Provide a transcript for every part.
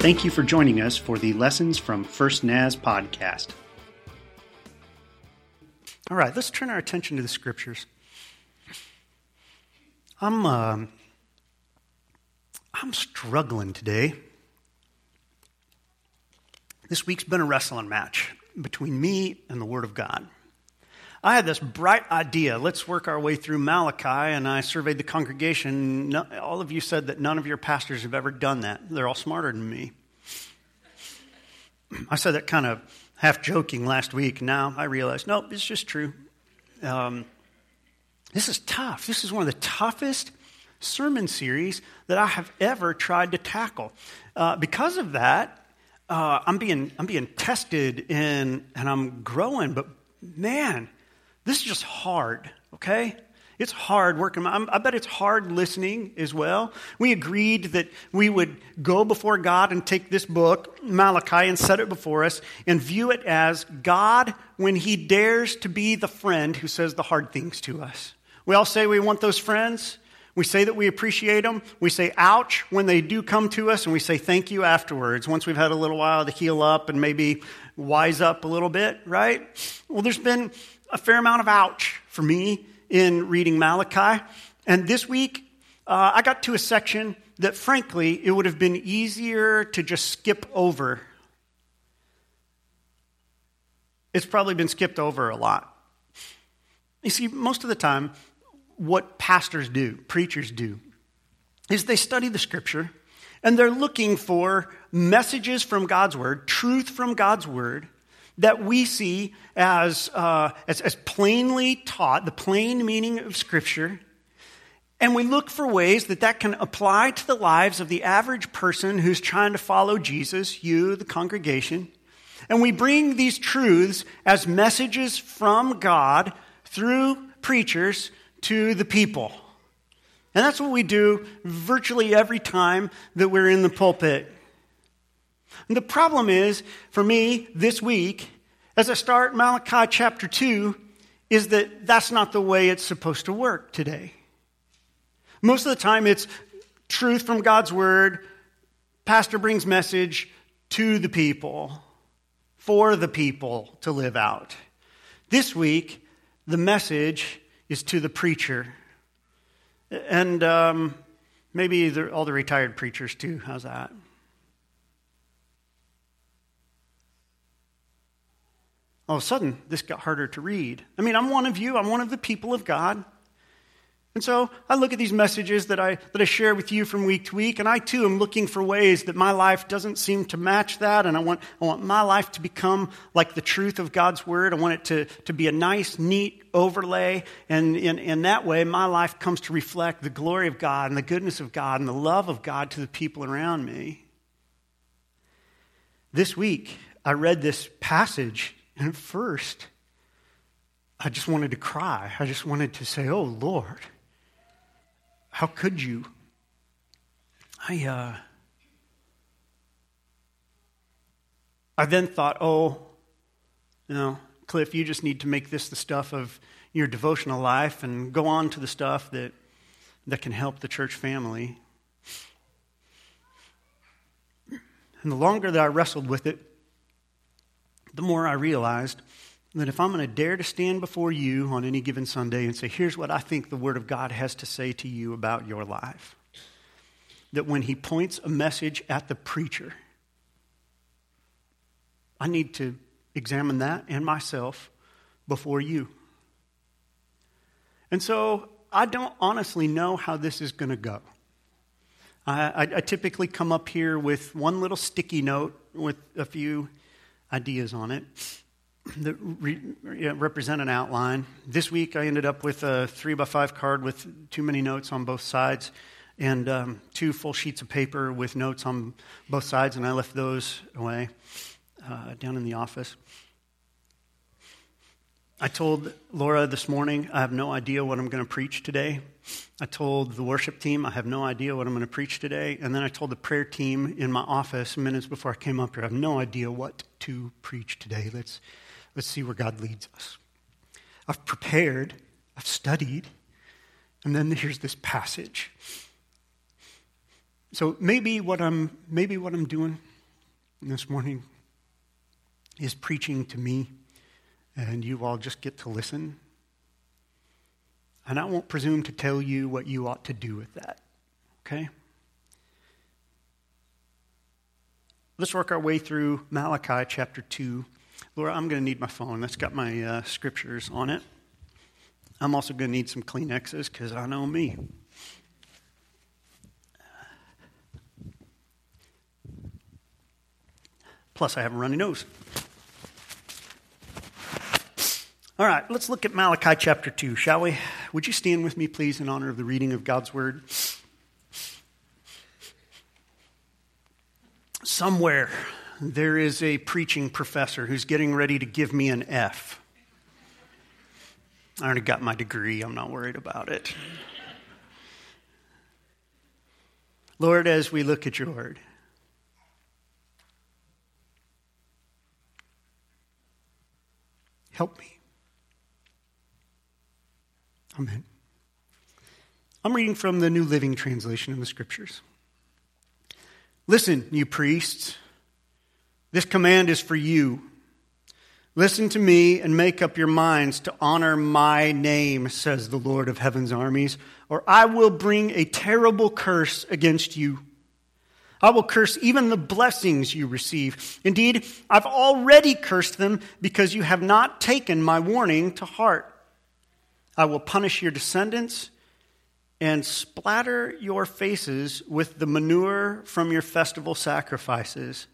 Thank you for joining us for the Lessons from First Naz podcast. All right, let's turn our attention to the scriptures. I'm, uh, I'm struggling today. This week's been a wrestling match between me and the Word of God. I had this bright idea. Let's work our way through Malachi, and I surveyed the congregation. all of you said that none of your pastors have ever done that. They're all smarter than me. I said that kind of half joking last week. Now I realize, nope, it's just true. Um, this is tough. This is one of the toughest sermon series that I have ever tried to tackle. Uh, because of that, uh, I'm being I'm being tested in, and I'm growing. But man, this is just hard, okay? It's hard working. I bet it's hard listening as well. We agreed that we would go before God and take this book, Malachi, and set it before us and view it as God when He dares to be the friend who says the hard things to us. We all say we want those friends. We say that we appreciate them. We say ouch when they do come to us, and we say thank you afterwards once we've had a little while to heal up and maybe wise up a little bit, right? Well, there's been a fair amount of ouch for me in reading Malachi. And this week, uh, I got to a section that, frankly, it would have been easier to just skip over. It's probably been skipped over a lot. You see, most of the time, what pastors do, preachers do, is they study the scripture and they're looking for messages from God's word, truth from God's word that we see as, uh, as, as plainly taught, the plain meaning of Scripture, and we look for ways that that can apply to the lives of the average person who's trying to follow Jesus, you, the congregation. And we bring these truths as messages from God through preachers to the people. And that's what we do virtually every time that we're in the pulpit. And the problem is, for me this week, as I start Malachi chapter 2, is that that's not the way it's supposed to work today. Most of the time, it's truth from God's word, pastor brings message to the people, for the people to live out. This week, the message is to the preacher. And um, maybe all the retired preachers, too. How's that? All of a sudden, this got harder to read. I mean, I'm one of you, I'm one of the people of God. And so I look at these messages that I, that I share with you from week to week, and I too am looking for ways that my life doesn't seem to match that, and I want, I want my life to become like the truth of God's Word. I want it to, to be a nice, neat overlay, and in, in that way, my life comes to reflect the glory of God and the goodness of God and the love of God to the people around me. This week, I read this passage and at first, I just wanted to cry. I just wanted to say, Oh, Lord, how could you? I, uh, I then thought, oh, you know, Cliff, you just need to make this the stuff of your devotional life and go on to the stuff that, that can help the church family. And the longer that I wrestled with it, the more I realized that if I'm going to dare to stand before you on any given Sunday and say, here's what I think the Word of God has to say to you about your life, that when He points a message at the preacher, I need to examine that and myself before you. And so I don't honestly know how this is going to go. I, I, typically come up here with one little sticky note with a few ideas on it that re, represent an outline. This week I ended up with a three by five card with too many notes on both sides and um, two full sheets of paper with notes on both sides, and I left those away uh, down in the office. I told Laura this morning, I have no idea what I'm going to preach today. I told the worship team, I have no idea what I'm going to preach today. And then I told the prayer team in my office minutes before I came up here, I have no idea what to preach today. Let's, let's see where God leads us. I've prepared, I've studied, and then here's this passage. So maybe what I'm, maybe what I'm doing this morning is preaching to me, and you all just get to listen. And I won't presume to tell you what you ought to do with that, okay? Let's work our way through Malachi chapter 2. Laura, I'm going to need my phone. That's got my uh, scriptures on it. I'm also going to need some Kleenexes because I know me. Plus, I have a runny nose. All right, let's look at Malachi chapter 2, shall we? Would you stand with me, please, in honor of the reading of God's word? Somewhere there is a preaching professor who's getting ready to give me an F. I already got my degree, I'm not worried about it. Lord, as we look at your word, Help me. Amen. I'm reading from the New Living Translation in the Scriptures. Listen, you priests. This command is for you. Listen to me and make up your minds to honor my name, says the Lord of heaven's armies, or I will bring a terrible curse against you. I will curse even the blessings you receive. Indeed, I've already cursed them because you have not taken my warning to heart. I will punish your descendants and splatter your faces with the manure from your festival sacrifices,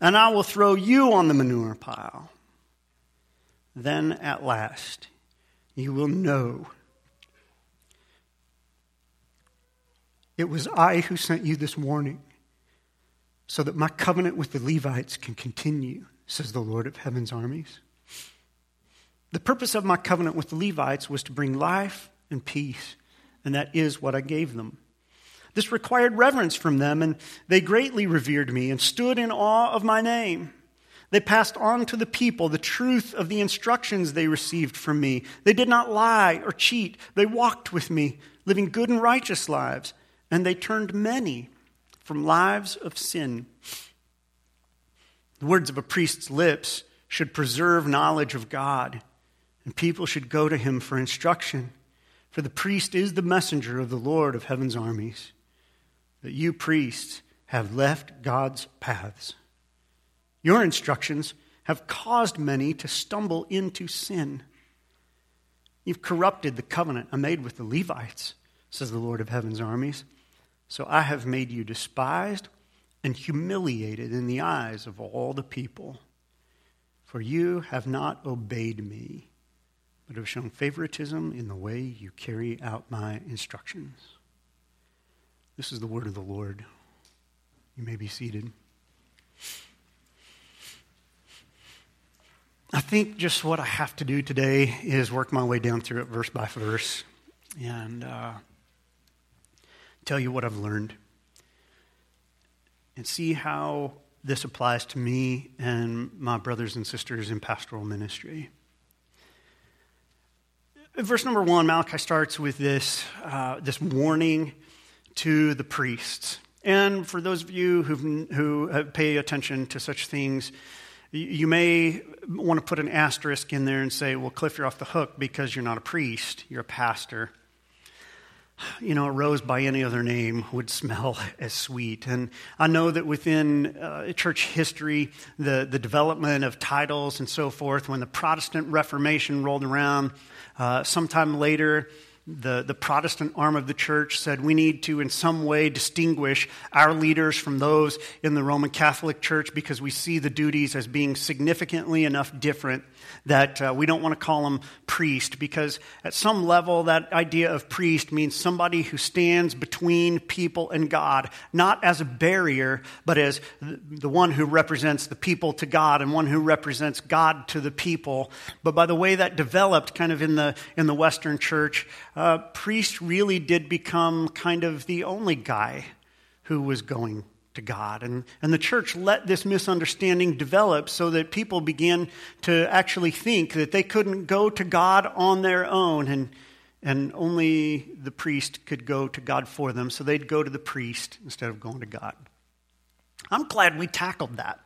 and I will throw you on the manure pile. Then at last you will know it was I who sent you this warning so that my covenant with the Levites can continue, says the Lord of heaven's armies. The purpose of my covenant with the Levites was to bring life and peace, and that is what I gave them. This required reverence from them, and they greatly revered me and stood in awe of my name. They passed on to the people the truth of the instructions they received from me. They did not lie or cheat. They walked with me, living good and righteous lives, and they turned many from lives of sin. The words of a priest's lips should preserve knowledge of God, and people should go to him for instruction. For the priest is the messenger of the Lord of heaven's armies. But you, priests, have left God's paths. Your instructions have caused many to stumble into sin. You've corrupted the covenant I made with the Levites, says the Lord of heaven's armies. So I have made you despised and humiliated in the eyes of all the people. For you have not obeyed me, but have shown favoritism in the way you carry out my instructions. This is the word of the Lord. You may be seated. I think just what I have to do today is work my way down through it verse by verse. And. Uh, tell you what I've learned and see how this applies to me and my brothers and sisters in pastoral ministry. Verse number one, Malachi starts with this, uh, this warning to the priests. And for those of you who who pay attention to such things, you may want to put an asterisk in there and say, well, Cliff, you're off the hook because you're not a priest, you're a pastor you know, a rose by any other name would smell as sweet. And I know that within uh, church history, the, the development of titles and so forth, when the Protestant Reformation rolled around, uh, sometime later, the, the Protestant arm of the church said we need to, in some way, distinguish our leaders from those in the Roman Catholic Church because we see the duties as being significantly enough different that uh, we don't want to call them priest because at some level that idea of priest means somebody who stands between people and God, not as a barrier, but as the one who represents the people to God and one who represents God to the people. But by the way that developed kind of in the, in the Western church, uh, priest really did become kind of the only guy who was going to God. And, and the church let this misunderstanding develop so that people began to actually think that they couldn't go to God on their own and, and only the priest could go to God for them. So they'd go to the priest instead of going to God. I'm glad we tackled that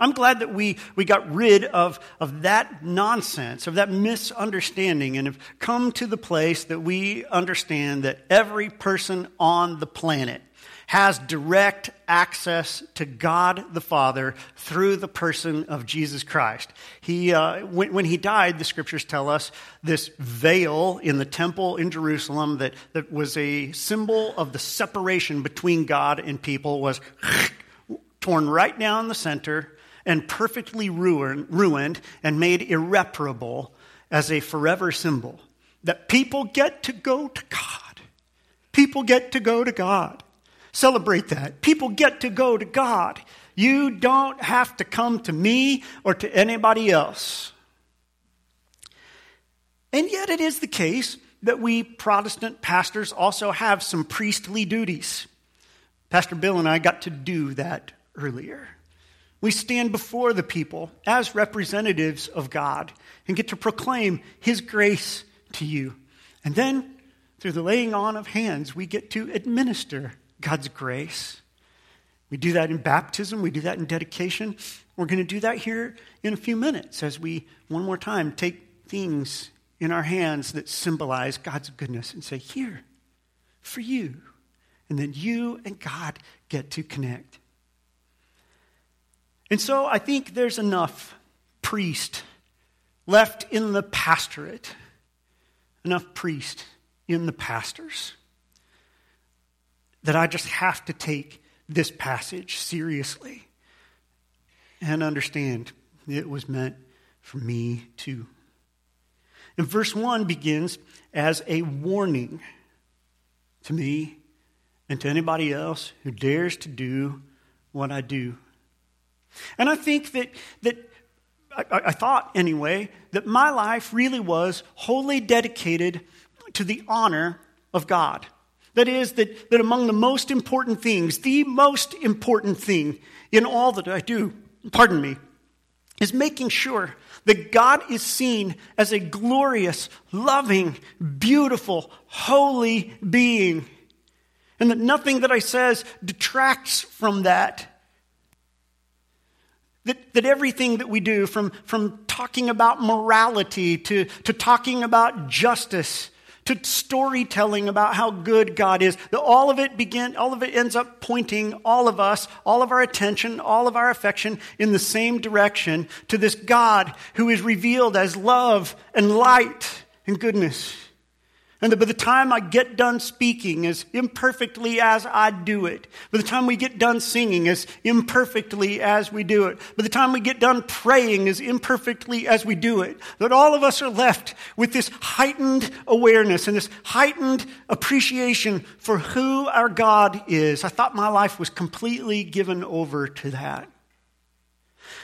I'm glad that we, we got rid of, of that nonsense, of that misunderstanding, and have come to the place that we understand that every person on the planet has direct access to God the Father through the person of Jesus Christ. He, uh, when, when, he died, the scriptures tell us this veil in the temple in Jerusalem that, that was a symbol of the separation between God and people was torn right down the center and perfectly ruined, ruined and made irreparable as a forever symbol that people get to go to God. People get to go to God. Celebrate that. People get to go to God. You don't have to come to me or to anybody else. And yet, it is the case that we Protestant pastors also have some priestly duties. Pastor Bill and I got to do that earlier. We stand before the people as representatives of God and get to proclaim His grace to you. And then, through the laying on of hands, we get to administer God's grace. We do that in baptism, we do that in dedication. We're going to do that here in a few minutes as we, one more time, take things in our hands that symbolize God's goodness and say, Here, for you. And then you and God get to connect. And so I think there's enough priest left in the pastorate, enough priest in the pastors that I just have to take this passage seriously and understand it was meant for me too. And verse 1 begins as a warning to me and to anybody else who dares to do what I do. And I think that, that I, I thought anyway, that my life really was wholly dedicated to the honor of God. That is, that, that among the most important things, the most important thing in all that I do, pardon me, is making sure that God is seen as a glorious, loving, beautiful, holy being. And that nothing that I says detracts from that. That, that everything that we do, from, from talking about morality to, to talking about justice, to storytelling about how good God is. That all of it begin, all of it ends up pointing all of us, all of our attention, all of our affection in the same direction to this God who is revealed as love and light and goodness. And that by the time I get done speaking, as imperfectly as I do it, by the time we get done singing, as imperfectly as we do it, by the time we get done praying, as imperfectly as we do it, that all of us are left with this heightened awareness and this heightened appreciation for who our God is. I thought my life was completely given over to that.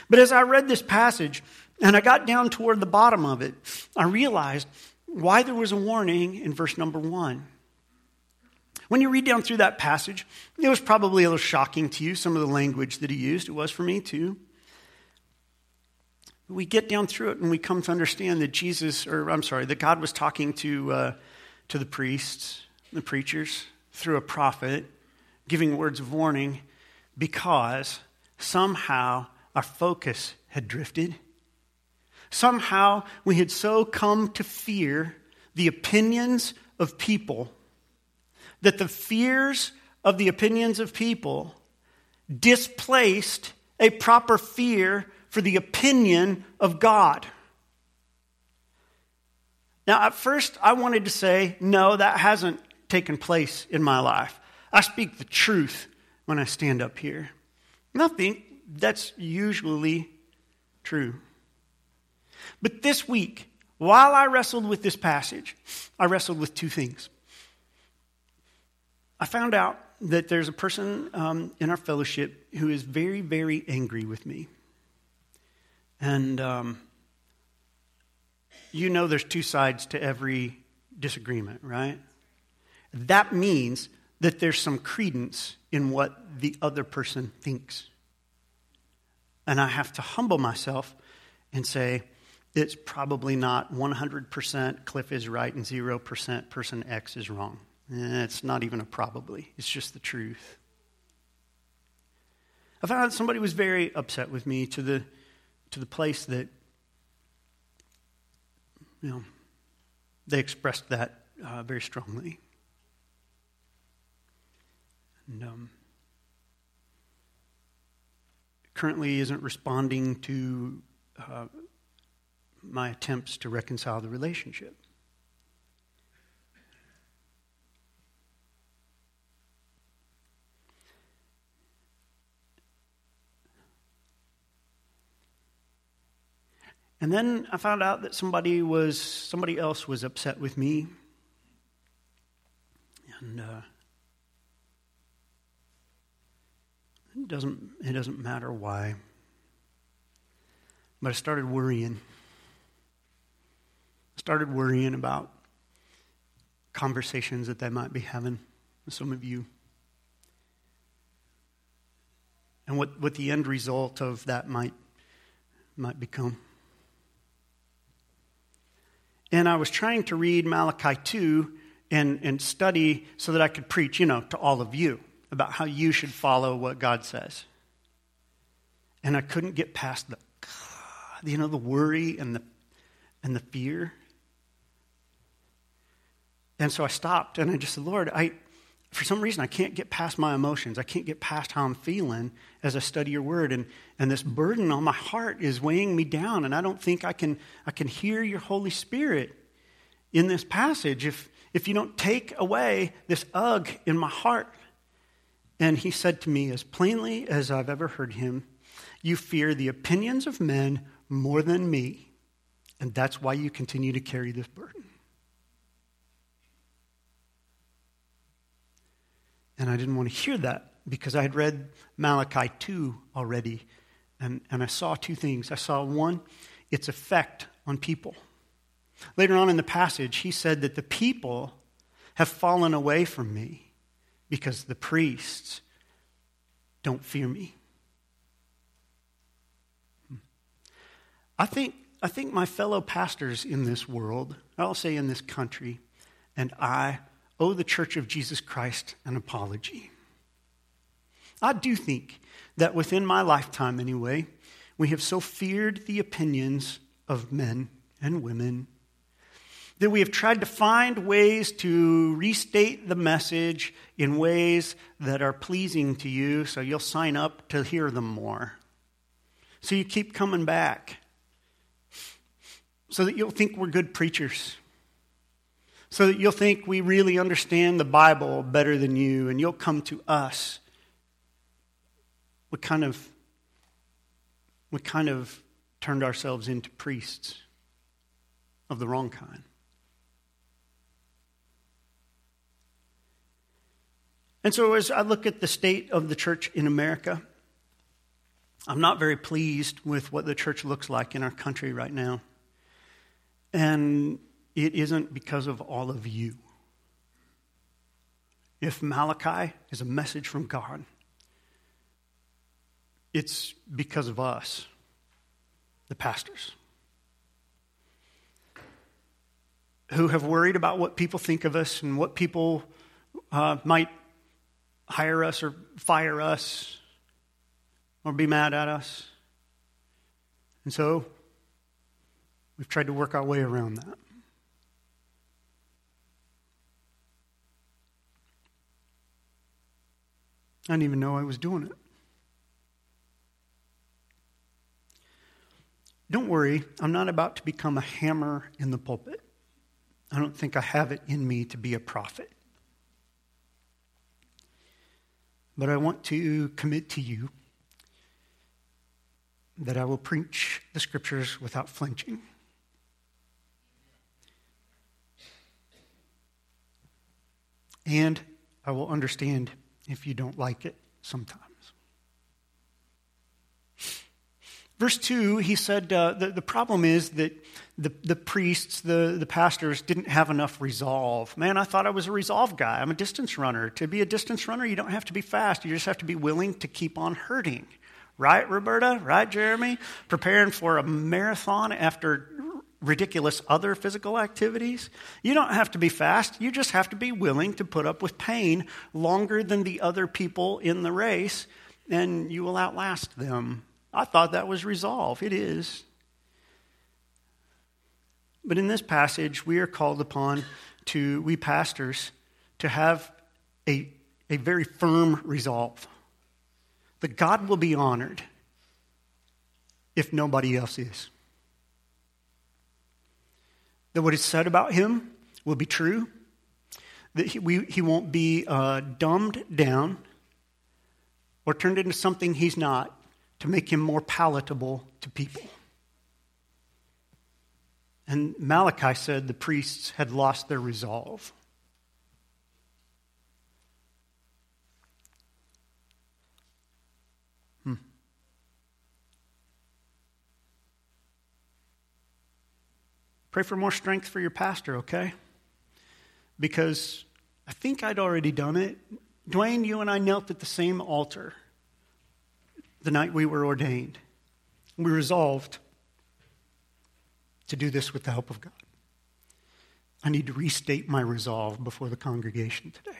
But as I read this passage, and I got down toward the bottom of it, I realized why there was a warning in verse number one. When you read down through that passage, it was probably a little shocking to you, some of the language that he used. It was for me too. We get down through it and we come to understand that Jesus, or I'm sorry, that God was talking to, uh, to the priests, the preachers, through a prophet, giving words of warning because somehow our focus had drifted Somehow we had so come to fear the opinions of people that the fears of the opinions of people displaced a proper fear for the opinion of God. Now, at first, I wanted to say, no, that hasn't taken place in my life. I speak the truth when I stand up here. Nothing that's usually true. But this week, while I wrestled with this passage, I wrestled with two things. I found out that there's a person um, in our fellowship who is very, very angry with me. And um, you know there's two sides to every disagreement, right? That means that there's some credence in what the other person thinks. And I have to humble myself and say, it's probably not 100% Cliff is right and 0% person X is wrong. It's not even a probably, it's just the truth. I found somebody was very upset with me to the, to the place that, you know, they expressed that uh, very strongly. And um, currently isn't responding to uh, my attempts to reconcile the relationship. And then I found out that somebody was somebody else was upset with me. And uh, it doesn't it doesn't matter why. But I started worrying. Started worrying about conversations that they might be having with some of you. And what, what the end result of that might might become. And I was trying to read Malachi 2 and, and study so that I could preach, you know, to all of you about how you should follow what God says. And I couldn't get past the, you know, the worry and the, and the fear. And so I stopped and I just said, Lord, I, for some reason, I can't get past my emotions. I can't get past how I'm feeling as I study your word. And, and this burden on my heart is weighing me down. And I don't think I can, I can hear your Holy Spirit in this passage if, if you don't take away this ugh in my heart. And he said to me, as plainly as I've ever heard him, You fear the opinions of men more than me. And that's why you continue to carry this burden. And I didn't want to hear that because I had read Malachi 2 already. And, and I saw two things. I saw one, its effect on people. Later on in the passage, he said that the people have fallen away from me because the priests don't fear me. Hmm. I think, I think my fellow pastors in this world, I'll say in this country, and I owe the Church of Jesus Christ an apology. I do think that within my lifetime, anyway, we have so feared the opinions of men and women that we have tried to find ways to restate the message in ways that are pleasing to you so you'll sign up to hear them more. So you keep coming back so that you'll think we're good preachers so that you'll think we really understand the Bible better than you and you'll come to us. We kind of we kind of turned ourselves into priests of the wrong kind. And so, as I look at the state of the church in America, I'm not very pleased with what the church looks like in our country right now. And it isn't because of all of you. If Malachi is a message from God, it's because of us, the pastors, who have worried about what people think of us and what people uh, might hire us or fire us or be mad at us. And so we've tried to work our way around that. I didn't even know I was doing it. Don't worry, I'm not about to become a hammer in the pulpit. I don't think I have it in me to be a prophet. But I want to commit to you that I will preach the scriptures without flinching. And I will understand if you don't like it sometimes. Verse 2, he said uh, the, the problem is that the, the priests, the, the pastors, didn't have enough resolve. Man, I thought I was a resolve guy. I'm a distance runner. To be a distance runner, you don't have to be fast, you just have to be willing to keep on hurting. Right, Roberta? Right, Jeremy? Preparing for a marathon after ridiculous other physical activities. You don't have to be fast, you just have to be willing to put up with pain longer than the other people in the race and you will outlast them. I thought that was resolve. It is. But in this passage, we are called upon to, we pastors, to have a, a very firm resolve that God will be honored if nobody else is. That what is said about him will be true, that he, we, he won't be uh, dumbed down or turned into something he's not to make him more palatable to people. And Malachi said the priests had lost their resolve. Pray for more strength for your pastor, okay? Because I think I'd already done it. Dwayne, you and I knelt at the same altar the night we were ordained. We resolved to do this with the help of God. I need to restate my resolve before the congregation today.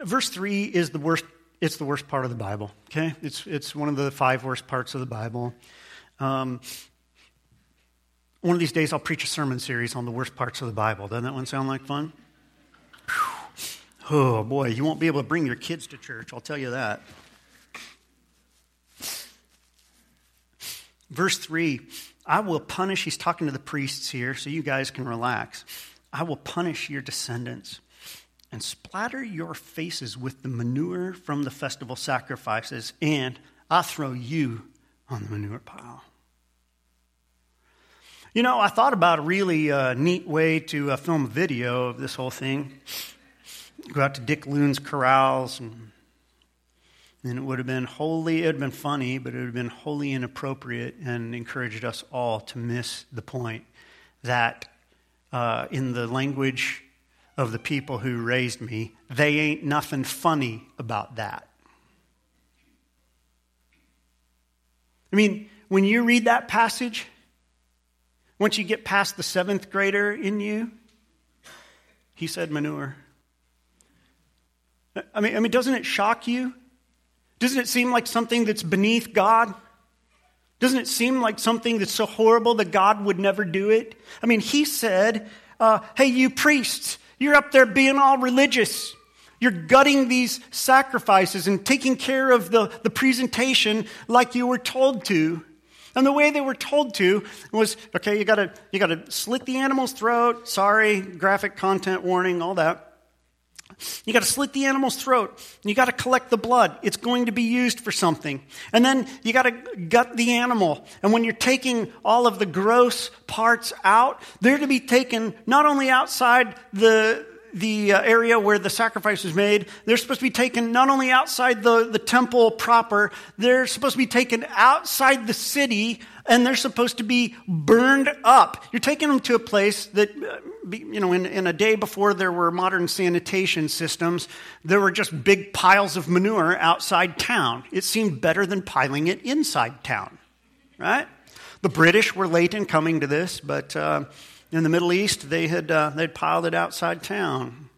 Verse 3 is the worst, it's the worst part of the Bible, okay? It's, it's one of the five worst parts of the Bible. Um, one of these days, I'll preach a sermon series on the worst parts of the Bible. Doesn't that one sound like fun? Oh, boy, you won't be able to bring your kids to church, I'll tell you that. Verse 3 I will punish, he's talking to the priests here, so you guys can relax. I will punish your descendants and splatter your faces with the manure from the festival sacrifices, and I'll throw you on the manure pile. You know, I thought about a really uh, neat way to uh, film a video of this whole thing. Go out to Dick Loon's corrals and and it would have been wholly, it would have been funny, but it would have been wholly inappropriate and encouraged us all to miss the point that uh, in the language of the people who raised me, they ain't nothing funny about that. I mean, when you read that passage, once you get past the seventh grader in you, he said manure. I mean, I mean, doesn't it shock you doesn't it seem like something that's beneath God? Doesn't it seem like something that's so horrible that God would never do it? I mean, he said, uh, Hey, you priests, you're up there being all religious. You're gutting these sacrifices and taking care of the, the presentation like you were told to. And the way they were told to was okay, you gotta, you gotta slit the animal's throat. Sorry, graphic content warning, all that. You got to slit the animal's throat. You got to collect the blood. It's going to be used for something. And then you got to gut the animal. And when you're taking all of the gross parts out, they're to be taken not only outside the, the uh, area where the sacrifice was made, they're supposed to be taken not only outside the, the temple proper, they're supposed to be taken outside the city and they're supposed to be burned up. You're taking them to a place that, uh, you know, in, in a day before there were modern sanitation systems, there were just big piles of manure outside town. It seemed better than piling it inside town, right? The British were late in coming to this, but uh, in the Middle East, they had uh, they'd piled it outside town.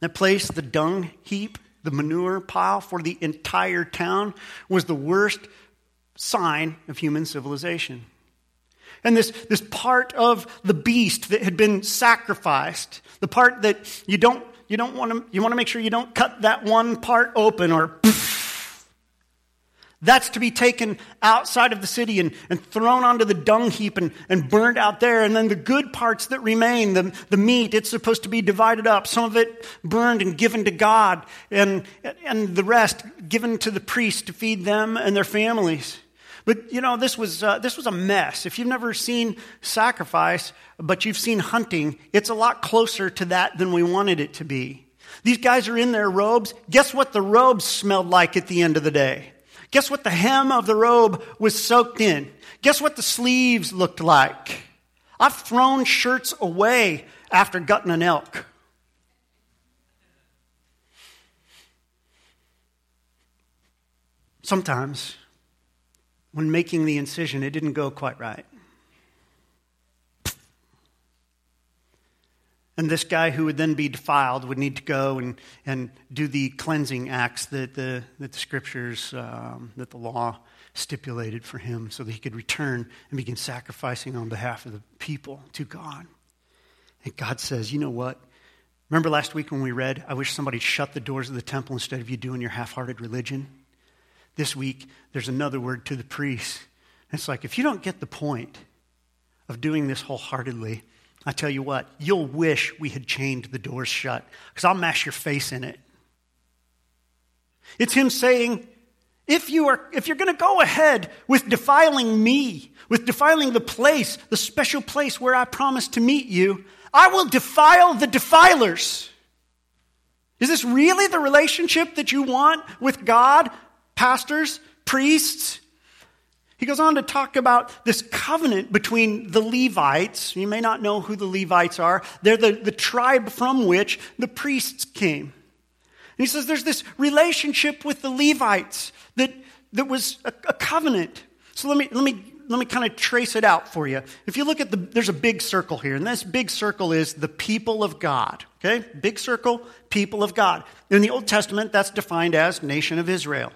That place, the dung heap, the manure pile for the entire town, was the worst sign of human civilization. And this, this part of the beast that had been sacrificed, the part that you don't, you don't want to, you want to make sure you don't cut that one part open or poof, that's to be taken outside of the city and, and thrown onto the dung heap and, and burned out there. And then the good parts that remain, the, the meat, it's supposed to be divided up. Some of it burned and given to God, and, and the rest given to the priests to feed them and their families. But you know, this was, uh, this was a mess. If you've never seen sacrifice, but you've seen hunting, it's a lot closer to that than we wanted it to be. These guys are in their robes. Guess what the robes smelled like at the end of the day? Guess what the hem of the robe was soaked in? Guess what the sleeves looked like? I've thrown shirts away after gutting an elk. Sometimes when making the incision, it didn't go quite right. And this guy who would then be defiled would need to go and, and do the cleansing acts that the, that the scriptures, um, that the law stipulated for him so that he could return and begin sacrificing on behalf of the people to God. And God says, you know what? Remember last week when we read, I wish somebody shut the doors of the temple instead of you doing your half hearted religion? This week, there's another word to the priests. It's like, if you don't get the point of doing this wholeheartedly, I tell you what, you'll wish we had chained the doors shut because I'll mash your face in it. It's him saying, if, you are, if you're going to go ahead with defiling me, with defiling the place, the special place where I promised to meet you, I will defile the defilers. Is this really the relationship that you want with God, pastors, priests? He goes on to talk about this covenant between the Levites. You may not know who the Levites are. They're the, the tribe from which the priests came. And he says there's this relationship with the Levites that, that was a, a covenant. So let me, let me let me kind of trace it out for you. If you look at the, there's a big circle here, and this big circle is the people of God. Okay? Big circle, people of God. In the Old Testament, that's defined as nation of Israel.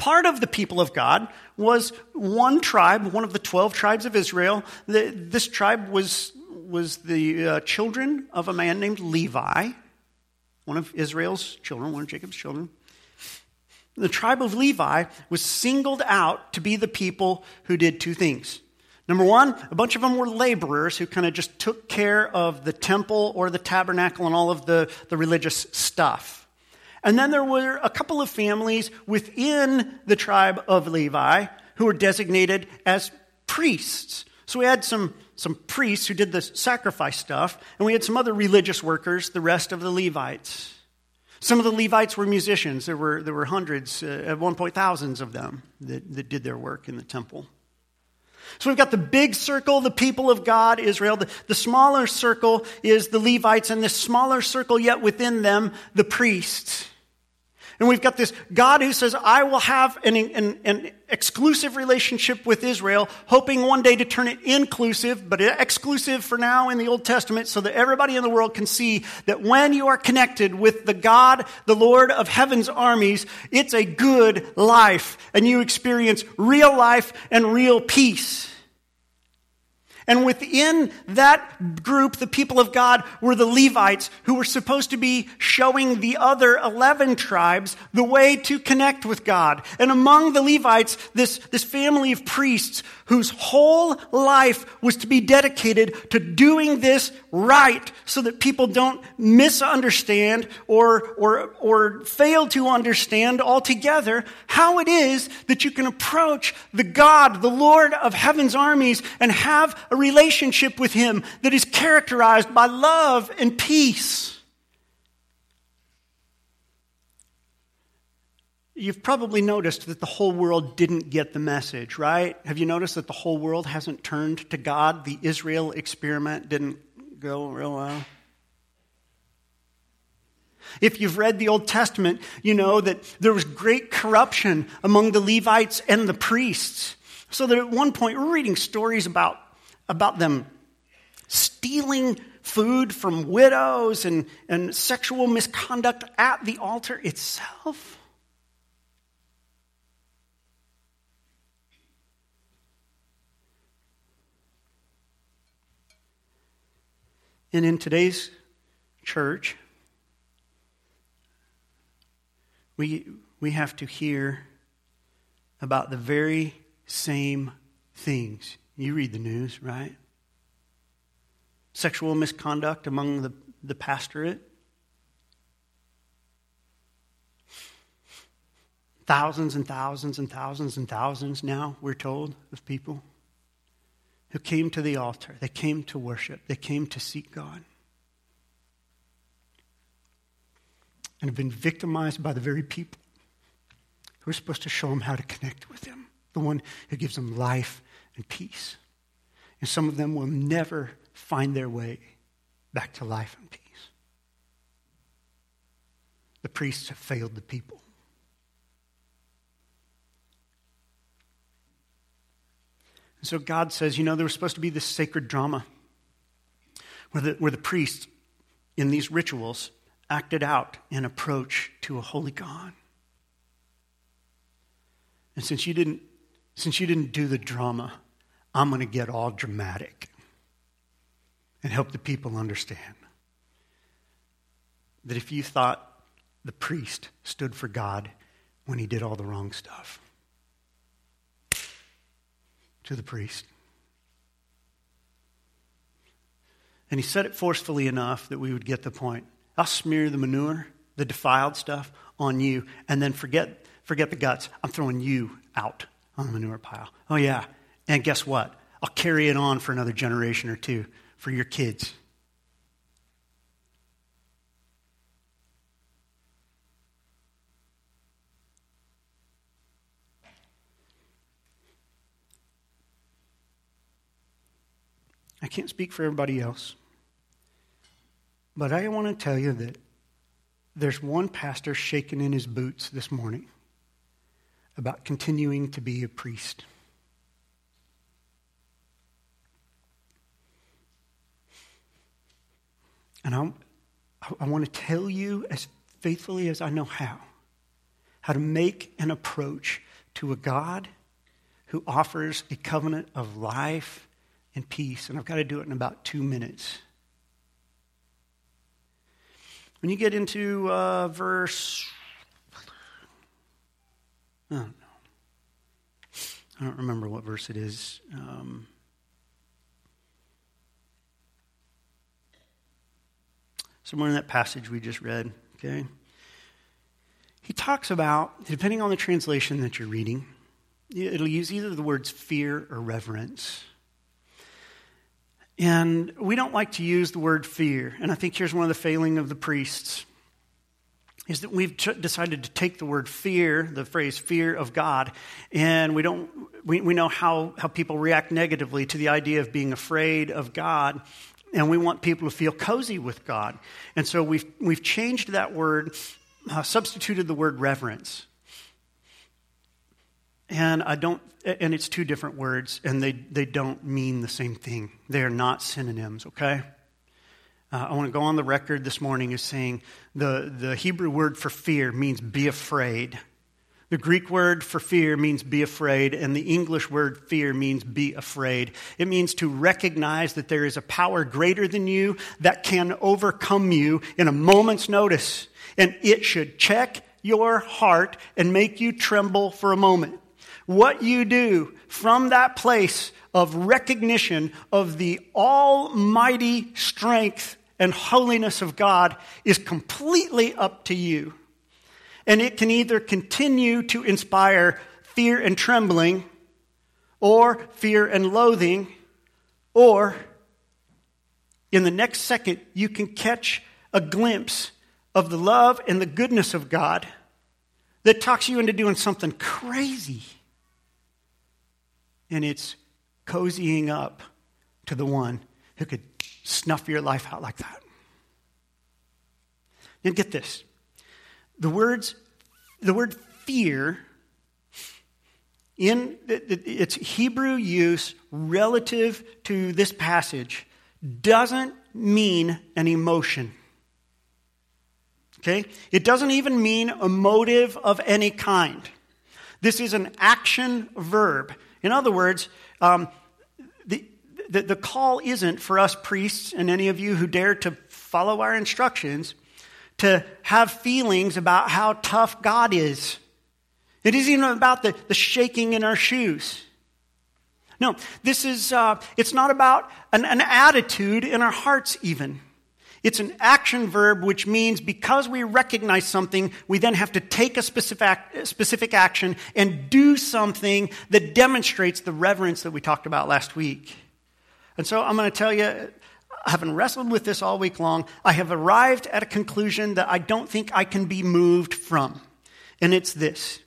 Part of the people of God was one tribe, one of the 12 tribes of Israel. The, this tribe was, was the uh, children of a man named Levi, one of Israel's children, one of Jacob's children the tribe of Levi was singled out to be the people who did two things. Number one, a bunch of them were laborers who kind of just took care of the temple or the tabernacle and all of the, the religious stuff. And then there were a couple of families within the tribe of Levi who were designated as priests. So we had some, some priests who did the sacrifice stuff, and we had some other religious workers, the rest of the Levites. Some of the Levites were musicians. There were, there were hundreds, uh, at one point, thousands of them that, that did their work in the temple. So we've got the big circle, the people of God, Israel. The, the smaller circle is the Levites, and this smaller circle, yet within them, the priests. And we've got this God who says, I will have an, an, an, exclusive relationship with Israel, hoping one day to turn it inclusive, but exclusive for now in the Old Testament, so that everybody in the world can see that when you are connected with the God, the Lord of heaven's armies, it's a good life, and you experience real life and real peace. And within that group, the people of God were the Levites who were supposed to be showing the other 11 tribes the way to connect with God. And among the Levites, this, this family of priests whose whole life was to be dedicated to doing this right so that people don't misunderstand or, or, or fail to understand altogether how it is that you can approach the God, the Lord of heaven's armies, and have a relationship with Him that is characterized by love and peace. You've probably noticed that the whole world didn't get the message, right? Have you noticed that the whole world hasn't turned to God? The Israel experiment didn't go real well. If you've read the Old Testament, you know that there was great corruption among the Levites and the priests. So that at one point, we're reading stories about about them stealing food from widows and, and sexual misconduct at the altar itself. And in today's church, we, we have to hear about the very same things you read the news, right? Sexual misconduct among the, the pastorate. Thousands and thousands and thousands and thousands now, we're told, of people who came to the altar. They came to worship. They came to seek God. And have been victimized by the very people who are supposed to show them how to connect with Him, the one who gives them life and peace. And some of them will never find their way back to life and peace. The priests have failed the people. And so God says, you know, there was supposed to be this sacred drama where the, where the priests in these rituals acted out an approach to a holy God. And since you didn't, since you didn't do the drama, I'm going to get all dramatic and help the people understand that if you thought the priest stood for God when he did all the wrong stuff, to the priest. And he said it forcefully enough that we would get the point. I'll smear the manure, the defiled stuff, on you, and then forget, forget the guts. I'm throwing you out on the manure pile. Oh, yeah. And guess what? I'll carry it on for another generation or two for your kids. I can't speak for everybody else, but I want to tell you that there's one pastor shaking in his boots this morning about continuing to be a priest. And I'm, I want to tell you as faithfully as I know how, how to make an approach to a God who offers a covenant of life and peace. And I've got to do it in about two minutes. When you get into uh, verse, I don't know. I don't remember what verse it is. Um, somewhere in that passage we just read, okay? He talks about, depending on the translation that you're reading, it'll use either the words fear or reverence. And we don't like to use the word fear. And I think here's one of the failing of the priests is that we've t- decided to take the word fear, the phrase fear of God, and we don't we, we know how, how people react negatively to the idea of being afraid of God and we want people to feel cozy with God. And so we've, we've changed that word, uh, substituted the word reverence. And I don't, and it's two different words, and they, they don't mean the same thing. They are not synonyms, okay? Uh, I want to go on the record this morning as saying the, the Hebrew word for fear means be afraid. The Greek word for fear means be afraid, and the English word fear means be afraid. It means to recognize that there is a power greater than you that can overcome you in a moment's notice, and it should check your heart and make you tremble for a moment. What you do from that place of recognition of the almighty strength and holiness of God is completely up to you. And it can either continue to inspire fear and trembling, or fear and loathing, or in the next second, you can catch a glimpse of the love and the goodness of God that talks you into doing something crazy. And it's cozying up to the one who could snuff your life out like that. And get this the words, the word fear in its Hebrew use relative to this passage doesn't mean an emotion. Okay? It doesn't even mean a motive of any kind. This is an action verb. In other words, um, the, the, the call isn't for us priests and any of you who dare to follow our instructions to have feelings about how tough God is. It isn't even about the, the shaking in our shoes. No, this is, uh, it's not about an, an attitude in our hearts, even. It's an action verb, which means because we recognize something, we then have to take a specific, specific action and do something that demonstrates the reverence that we talked about last week. And so I'm going to tell you having wrestled with this all week long, I have arrived at a conclusion that I don't think I can be moved from. And it's this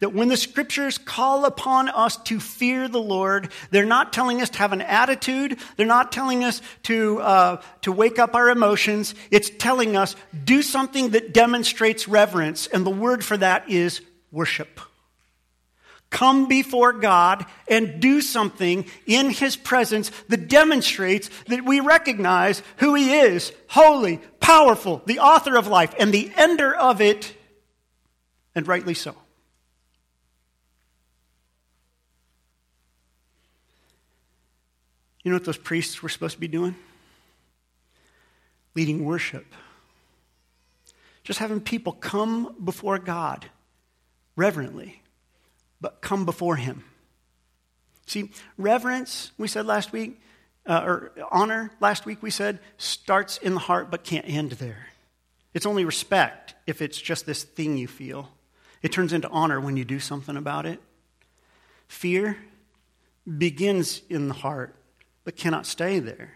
that when the scriptures call upon us to fear the Lord, they're not telling us to have an attitude. They're not telling us to, uh, to wake up our emotions. It's telling us do something that demonstrates reverence. And the word for that is worship. come before God and do something in His presence that demonstrates that we recognize who He is holy, powerful, the author of life, and the ender of it, and rightly so. You know what those priests were supposed to be doing? Leading worship. Just having people come before God reverently but come before him. See, reverence, we said last week, uh, or honor, last week we said, starts in the heart but can't end there. It's only respect if it's just this thing you feel. It turns into honor when you do something about it. Fear begins in the heart but cannot stay there.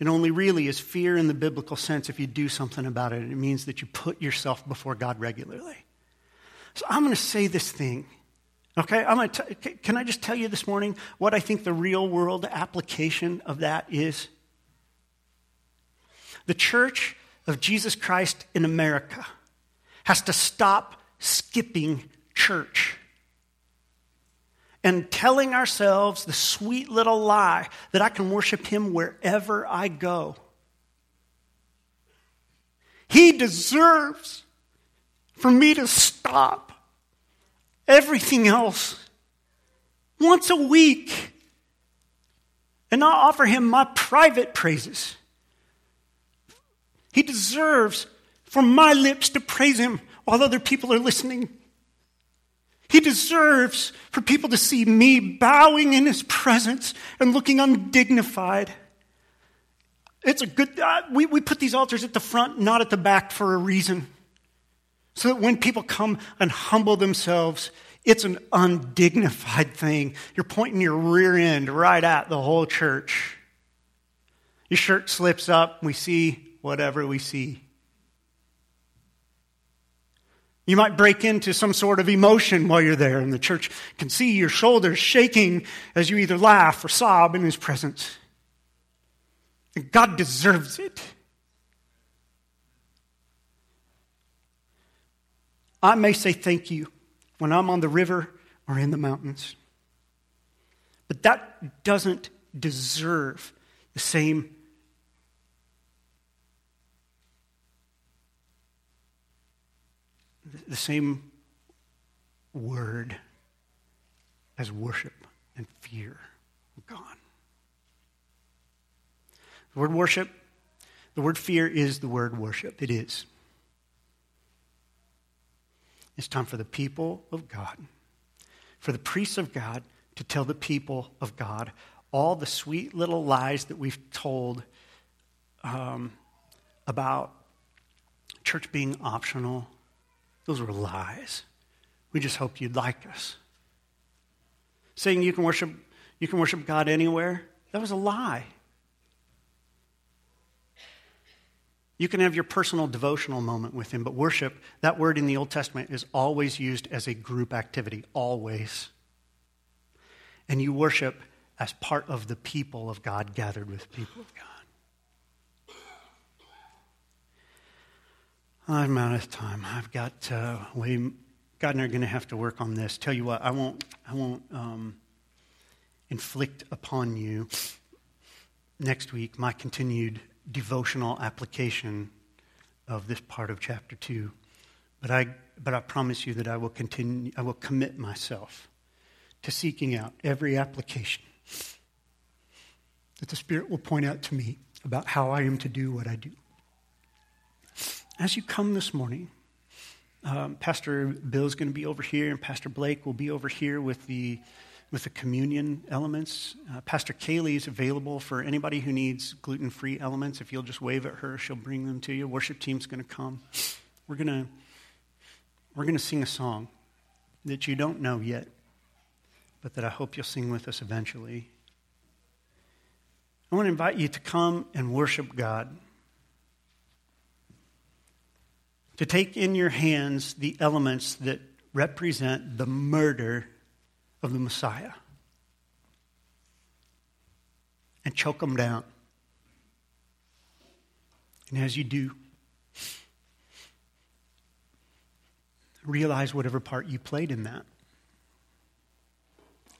It only really is fear in the biblical sense if you do something about it. It means that you put yourself before God regularly. So I'm going to say this thing Okay, I'm gonna t- can I just tell you this morning what I think the real world application of that is? The church of Jesus Christ in America has to stop skipping church and telling ourselves the sweet little lie that I can worship Him wherever I go. He deserves for me to stop everything else once a week and not offer him my private praises. He deserves for my lips to praise him while other people are listening. He deserves for people to see me bowing in his presence and looking undignified. It's a good, uh, we, we put these altars at the front, not at the back for a reason. So that when people come and humble themselves, it's an undignified thing. You're pointing your rear end right at the whole church. Your shirt slips up, we see whatever we see. You might break into some sort of emotion while you're there, and the church can see your shoulders shaking as you either laugh or sob in His presence. And God deserves it. I may say thank you when I'm on the river or in the mountains. But that doesn't deserve the same the same word as worship and fear God. The word worship, the word fear is the word worship. It is. It's time for the people of God, for the priests of God to tell the people of God all the sweet little lies that we've told um, about church being optional. Those were lies. We just hoped you'd like us. Saying you can worship, you can worship God anywhere, that was a lie. You can have your personal devotional moment with Him, but worship, that word in the Old Testament is always used as a group activity, always. And you worship as part of the people of God gathered with people of God. I'm out of time. I've got uh, way. God and I are going to have to work on this. Tell you what, I won't. I won't um, inflict upon you next week my continued devotional application of this part of chapter 2. But I, but I promise you that I will continue, I will commit myself to seeking out every application that the Spirit will point out to me about how I am to do what I do. As you come this morning, um, Pastor Bill is going to be over here, and Pastor Blake will be over here with the with the communion elements. Uh, Pastor Kaylee is available for anybody who needs gluten free elements. If you'll just wave at her, she'll bring them to you. Worship team's going to come. We're going to we're going to sing a song that you don't know yet, but that I hope you'll sing with us eventually. I want to invite you to come and worship God. To take in your hands the elements that represent the murder of the Messiah and choke them down. And as you do, realize whatever part you played in that.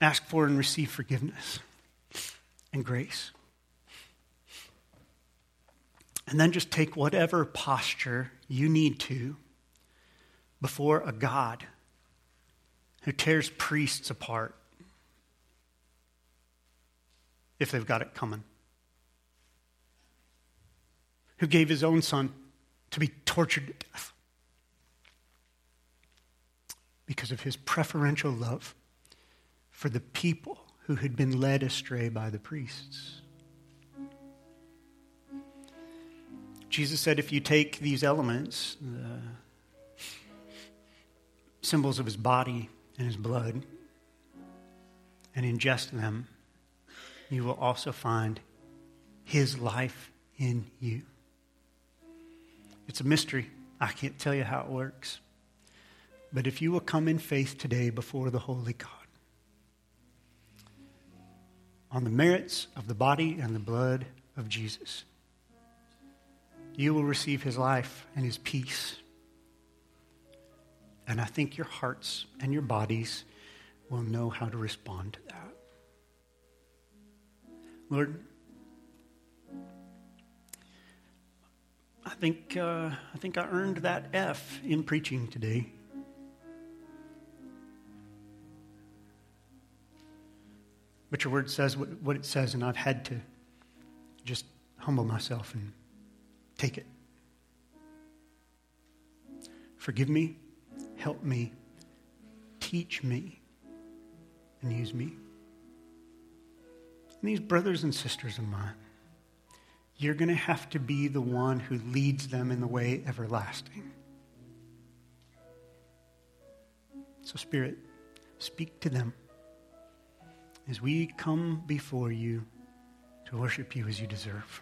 Ask for and receive forgiveness and grace. And then just take whatever posture you need to before a God who tears priests apart if they've got it coming, who gave his own son to be tortured to death because of his preferential love for the people who had been led astray by the priests. Jesus said, if you take these elements, the symbols of his body and his blood, and ingest them, you will also find his life in you. It's a mystery. I can't tell you how it works. But if you will come in faith today before the Holy God, on the merits of the body and the blood of Jesus, you will receive his life and his peace. And I think your hearts and your bodies will know how to respond to that. Lord, I think, uh, I think I earned that F in preaching today. But your word says what, what it says, and I've had to just humble myself and take it. Forgive me, help me, teach me, and use me. And these brothers and sisters of mine, you're going to have to be the one who leads them in the way everlasting. So, Spirit, speak to them as we come before you to worship you as you deserve.